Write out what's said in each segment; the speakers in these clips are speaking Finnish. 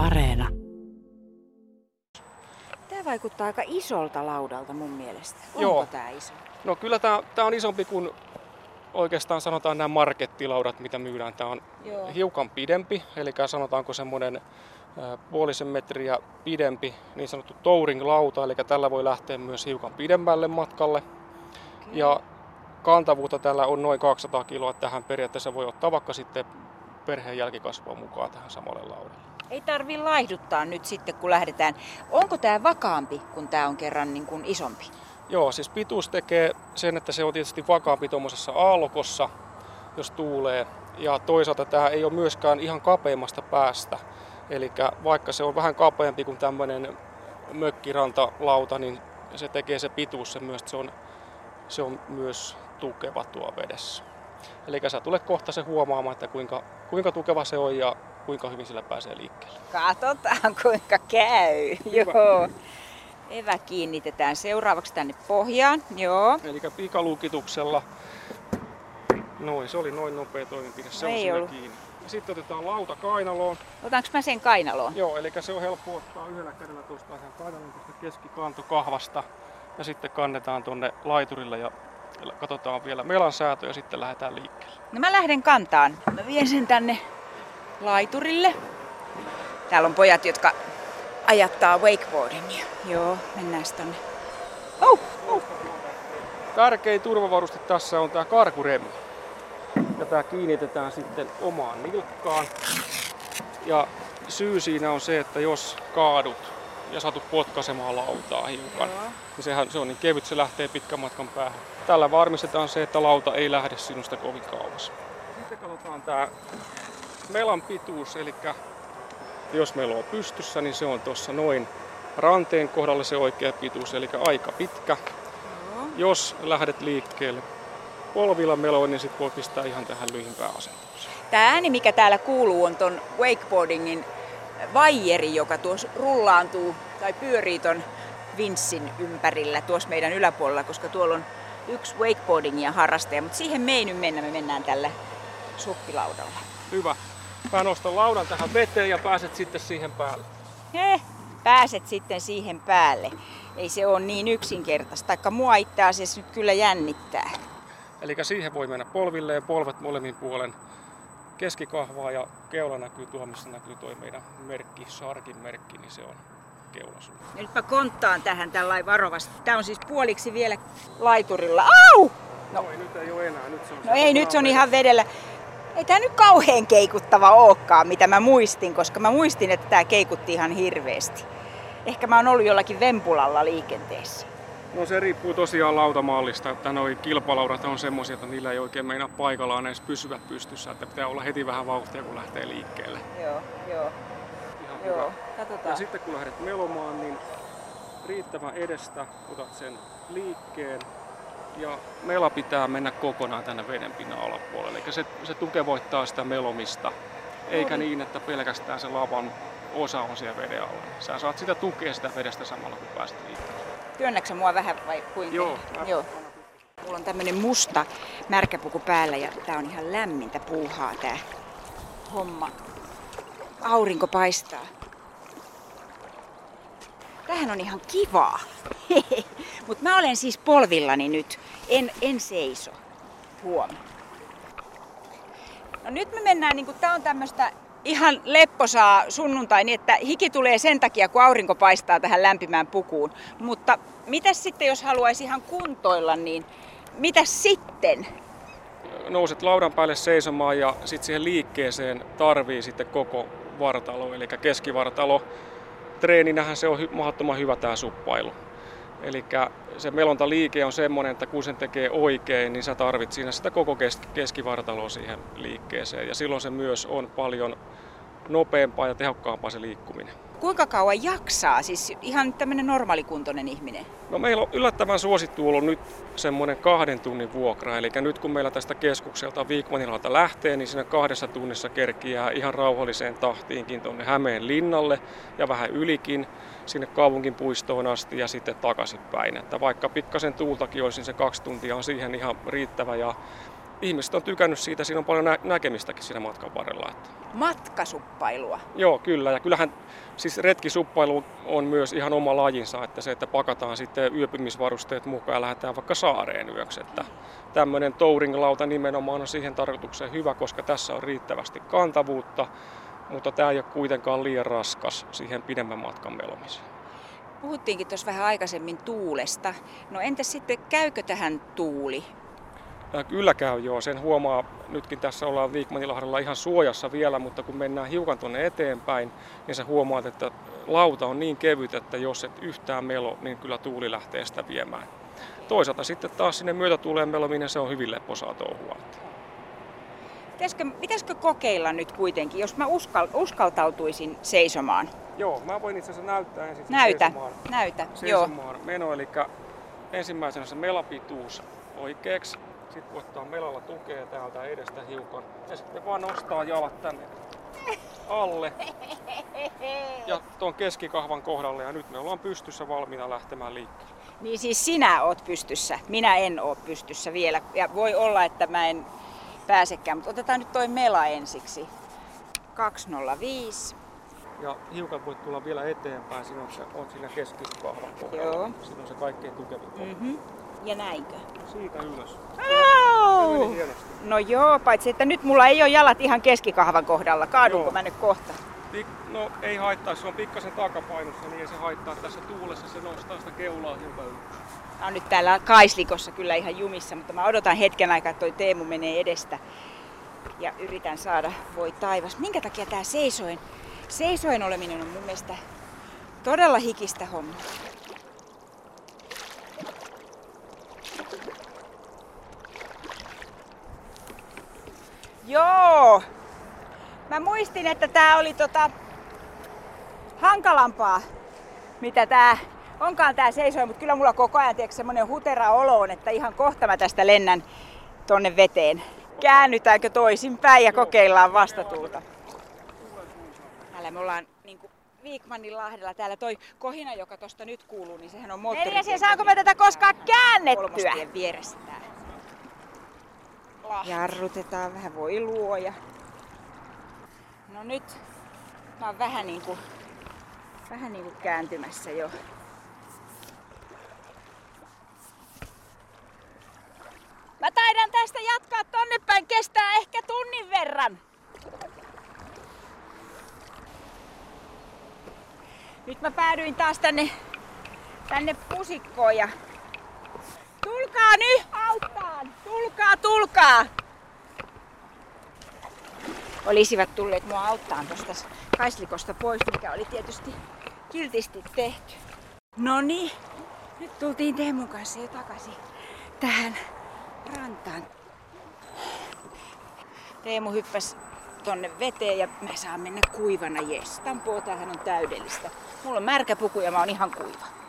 Areena. Tämä vaikuttaa aika isolta laudalta mun mielestä. Onko Joo. tämä iso? No kyllä tämä, tämä on isompi kuin oikeastaan sanotaan nämä markettilaudat, mitä myydään. Tämä on Joo. hiukan pidempi, eli sanotaanko semmoinen puolisen metriä pidempi niin sanottu touring-lauta, eli tällä voi lähteä myös hiukan pidemmälle matkalle. Ja kantavuutta tällä on noin 200 kiloa. Tähän periaatteessa voi ottaa vaikka sitten perheen jälkikasvua mukaan tähän samalle laudalle. Ei tarvi laihduttaa nyt sitten, kun lähdetään. Onko tämä vakaampi, kun tämä on kerran niin kuin isompi? Joo, siis pituus tekee sen, että se on tietysti vakaampi tuommoisessa aallokossa, jos tuulee. Ja toisaalta tämä ei ole myöskään ihan kapeimmasta päästä. Eli vaikka se on vähän kapeampi kuin tämmöinen mökkirantalauta, niin se tekee se pituus se myös, se on, se on myös tukeva tuo vedessä. Eli sä tulet kohta se huomaamaan, että kuinka, kuinka tukeva se on ja kuinka hyvin sillä pääsee liikkeelle. Katsotaan kuinka käy. Joo. Evä kiinnitetään seuraavaksi tänne pohjaan. Joo. Eli pikalukituksella, noin, se oli noin nopea toimenpide, se No on ei siinä ollut. kiinni. Ja sitten otetaan lauta kainaloon. Otanko mä sen kainaloon? Joo, eli se on helppo ottaa yhdellä kädellä tuosta ihan kainaloon tuosta keskikanto kahvasta. Ja sitten kannetaan tonne laiturille ja katsotaan vielä melan säätö ja sitten lähdetään liikkeelle. No mä lähden kantaan. Mä vien sen tänne laiturille. Täällä on pojat, jotka ajattaa wakeboardingia. Joo, mennään tonne. Oh, oh. Tärkein turvavaruste tässä on tämä karkuremi. Ja tämä kiinnitetään sitten omaan nilkkaan. Ja syy siinä on se, että jos kaadut ja satut potkaisemaan lautaa hiukan, Joo. niin sehän se on niin kevyt, se lähtee pitkän matkan päähän. Tällä varmistetaan se, että lauta ei lähde sinusta kovin kauas. Sitten katsotaan tämä melan pituus, eli jos meillä on pystyssä, niin se on tuossa noin ranteen kohdalla se oikea pituus, eli aika pitkä. Joo. Jos lähdet liikkeelle polvilla meloin, niin sit voi pistää ihan tähän lyhimpään asentoon. Tämä ääni, mikä täällä kuuluu, on ton wakeboardingin vaijeri, joka tuossa rullaantuu tai pyörii ton vinssin ympärillä tuossa meidän yläpuolella, koska tuolla on yksi wakeboardingia harrastaja, mutta siihen me ei nyt mennä, me mennään tällä suppilaudalla. Hyvä. Mä nostan laudan tähän veteen ja pääset sitten siihen päälle. He, pääset sitten siihen päälle. Ei se ole niin yksinkertaista, taikka mua itse asiassa nyt kyllä jännittää. Eli siihen voi mennä polvilleen, polvet molemmin puolen. Keskikahvaa ja keula näkyy tuohon, missä näkyy toi meidän merkki, Sharkin merkki, niin se on keulasuun. Ja nyt mä konttaan tähän tällainen varovasti. Tää on siis puoliksi vielä laiturilla. Au! No, Noi, nyt ei ole enää, nyt se on no ei, nyt se on ihan vedellä. Ei tää nyt kauhean keikuttava ookaan, mitä mä muistin, koska mä muistin, että tää keikutti ihan hirveästi. Ehkä mä oon ollut jollakin vempulalla liikenteessä. No se riippuu tosiaan lautamallista, että noi kilpalaudat on semmoisia, että niillä ei oikein meinaa paikallaan edes pysyä pystyssä, että pitää olla heti vähän vauhtia, kun lähtee liikkeelle. Joo, joo, Ihan joo. hyvä. Ja Katsotaan. sitten kun lähdet melomaan, niin riittävän edestä otat sen liikkeen ja mela pitää mennä kokonaan tänne veden pinnan alapuolelle. Eli se, se tukevoittaa sitä melomista, eikä Oli. niin, että pelkästään se lavan osa on siellä veden alla. Sä saat sitä tukea sitä vedestä samalla kun pääset liikkeelle. Työnnäksä mua vähän vai kuinka? Joo. Joo. Mulla on tämmönen musta märkäpuku päällä ja tää on ihan lämmintä puuhaa tää homma. Aurinko paistaa. Tähän on ihan kivaa. Mutta mä olen siis polvillani nyt. En, en seiso. Huom. No nyt me mennään, niin tää on tämmöistä ihan lepposaa sunnuntai, niin että hiki tulee sen takia, kun aurinko paistaa tähän lämpimään pukuun. Mutta mitä sitten, jos haluaisi ihan kuntoilla, niin mitä sitten? Nouset laudan päälle seisomaan ja sitten siihen liikkeeseen tarvii sitten koko vartalo, eli keskivartalo. Treeninähän se on mahdottoman hyvä tämä suppailu. Eli se melontaliike on semmoinen, että kun sen tekee oikein, niin sä tarvit siinä sitä koko kes- keskivartaloa siihen liikkeeseen. Ja silloin se myös on paljon nopeampaa ja tehokkaampaa se liikkuminen. Kuinka kauan jaksaa? Siis ihan tämmöinen normaalikuntoinen ihminen. No meillä on yllättävän suosittu ollut nyt semmoinen kahden tunnin vuokra. Eli nyt kun meillä tästä keskukselta Viikmanilalta lähtee, niin siinä kahdessa tunnissa kerkiää ihan rauhalliseen tahtiinkin tuonne Hämeen linnalle ja vähän ylikin sinne kaupunkin puistoon asti ja sitten takaisinpäin. Että vaikka pikkasen tuultakin olisi, niin se kaksi tuntia on siihen ihan riittävä ja ihmiset on tykännyt siitä, siinä on paljon nä- näkemistäkin siinä matkan varrella. Että. Matkasuppailua. Joo, kyllä. Ja kyllähän siis retkisuppailu on myös ihan oma lajinsa, että se, että pakataan sitten yöpymisvarusteet mukaan ja lähdetään vaikka saareen yöksi. Että tämmöinen touringlauta nimenomaan on siihen tarkoitukseen hyvä, koska tässä on riittävästi kantavuutta, mutta tämä ei ole kuitenkaan liian raskas siihen pidemmän matkan melomiseen. Puhuttiinkin tuossa vähän aikaisemmin tuulesta. No entäs sitten käykö tähän tuuli? Kyllä käy joo, sen huomaa, nytkin tässä ollaan Viikmanilahdella ihan suojassa vielä, mutta kun mennään hiukan tuonne eteenpäin, niin sä huomaat, että lauta on niin kevyt, että jos et yhtään melo, niin kyllä tuuli lähtee sitä viemään. Toisaalta sitten taas sinne myötätuuleen melominen, se on hyvin lepposaa touhua. Pitäisikö, pitäisikö kokeilla nyt kuitenkin, jos mä uskal, uskaltautuisin seisomaan? Joo, mä voin itse asiassa näyttää ensin Näytä, seisomaan, näytä. seisomaan Joo. meno, eli ensimmäisenä se melapituus oikeaksi. Sitten voi ottaa melalla tukea täältä edestä hiukan. Ja sitten vaan nostaa jalat tänne alle. Ja tuon keskikahvan kohdalle. Ja nyt me ollaan pystyssä valmiina lähtemään liikkeelle. Niin siis sinä oot pystyssä. Minä en oo pystyssä vielä. Ja voi olla, että mä en pääsekään. Mutta otetaan nyt toi mela ensiksi. 205. Ja hiukan voit tulla vielä eteenpäin. Siinä on, se, on siinä keskikahvan kohdalla. Joo. Siinä on se kaikkein tukevin kohta. Mm-hmm. Ja näinkö? Siitä ylös. Oh! No joo, paitsi että nyt mulla ei ole jalat ihan keskikahvan kohdalla. Kaadunko joo. mä nyt kohta? No ei haittaa, se on pikkasen takapainossa, niin ei se haittaa. Tässä tuulessa se nostaa sitä keulaa hiukan ylös. Mä oon nyt täällä Kaislikossa kyllä ihan jumissa, mutta mä odotan hetken aikaa, että toi Teemu menee edestä. Ja yritän saada, voi taivas. Minkä takia tää seisoin? Seisoin oleminen on mun mielestä todella hikistä hommaa. Joo. Mä muistin, että tää oli tota hankalampaa, mitä tää onkaan tää seisoo, mutta kyllä mulla koko ajan tiedätkö, semmonen hutera olo on, että ihan kohta mä tästä lennän tonne veteen. Käännytäänkö toisinpäin ja kokeillaan vastatuulta. Täällä me ollaan niin kuin Viikmanin lahdella. Täällä toi kohina, joka tosta nyt kuuluu, niin sehän on moottori. Neljäs, saanko mä tätä koskaan käännettyä? vieressä tää. Jarrutetaan vähän, voi luoja. No nyt mä oon vähän niinku, vähän niinku kääntymässä jo. Mä taidan tästä jatkaa tonne päin, kestää ehkä tunnin verran. Nyt mä päädyin taas tänne, tänne pusikkoon ja tulkaa nyt auttaan! Tulkaa, tulkaa! Olisivat tulleet mua auttaan tuosta kaislikosta pois, mikä oli tietysti kiltisti tehty. No niin, nyt tultiin Teemun kanssa jo takaisin tähän rantaan. Teemu hyppäsi tonne veteen ja mä saan mennä kuivana. Jes, tampoo tähän on täydellistä. Mulla on märkä puku ja mä oon ihan kuiva.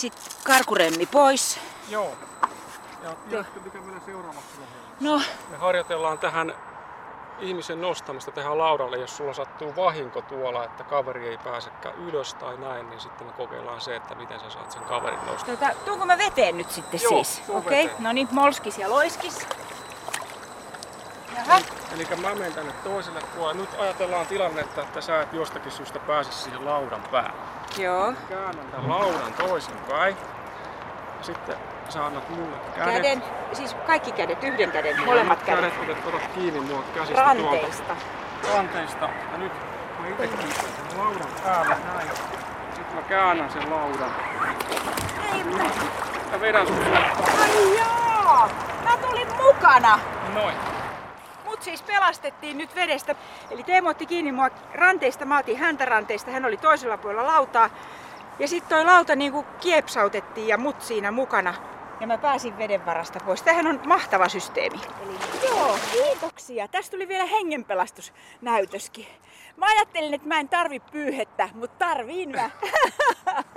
Sitten karkuremmi pois. Joo. Ja tiedätkö mikä meillä seuraavaksi No. Me harjoitellaan tähän ihmisen nostamista tähän laudalle, jos sulla sattuu vahinko tuolla, että kaveri ei pääsekään ylös tai näin, niin sitten me kokeillaan se, että miten sä saat sen kaverin nostaa. Tota, tuunko mä veteen nyt sitten Joo, siis? Okei, okay. no niin, molskis ja loiskis. Jaha. Eli mä menen tänne toiselle puolelle. Nyt ajatellaan tilannetta, että sä et jostakin syystä pääse siihen laudan päälle. Joo. Käännän tämän laudan toisinpäin. Ja sitten sä annat mulle kädet. Käden, siis kaikki kädet, yhden käden, molemmat kädet. Kädet otet, otat kiinni mua käsistä Ranteista. tuolta. Ranteista. Ja nyt mä itse kiinnitän sen laudan päälle näin. Sitten mä käännän sen laudan. Ei, mä... Ja vedän sun Ai joo! Mä tulin mukana! Noin. Mut siis pelastettiin nyt vedestä. Eli Teemu otti kiinni mua ranteista, mä otin häntä ranteista, hän oli toisella puolella lautaa. Ja sitten toi lauta niinku kiepsautettiin ja mut siinä mukana. Ja mä pääsin veden varasta pois. Tämähän on mahtava systeemi. Eli... Joo, kiitoksia. Tästä tuli vielä hengenpelastusnäytöskin. Mä ajattelin, että mä en tarvi pyyhettä, mutta tarviin mä.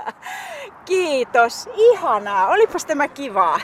Kiitos. Ihanaa. Olipas tämä kivaa.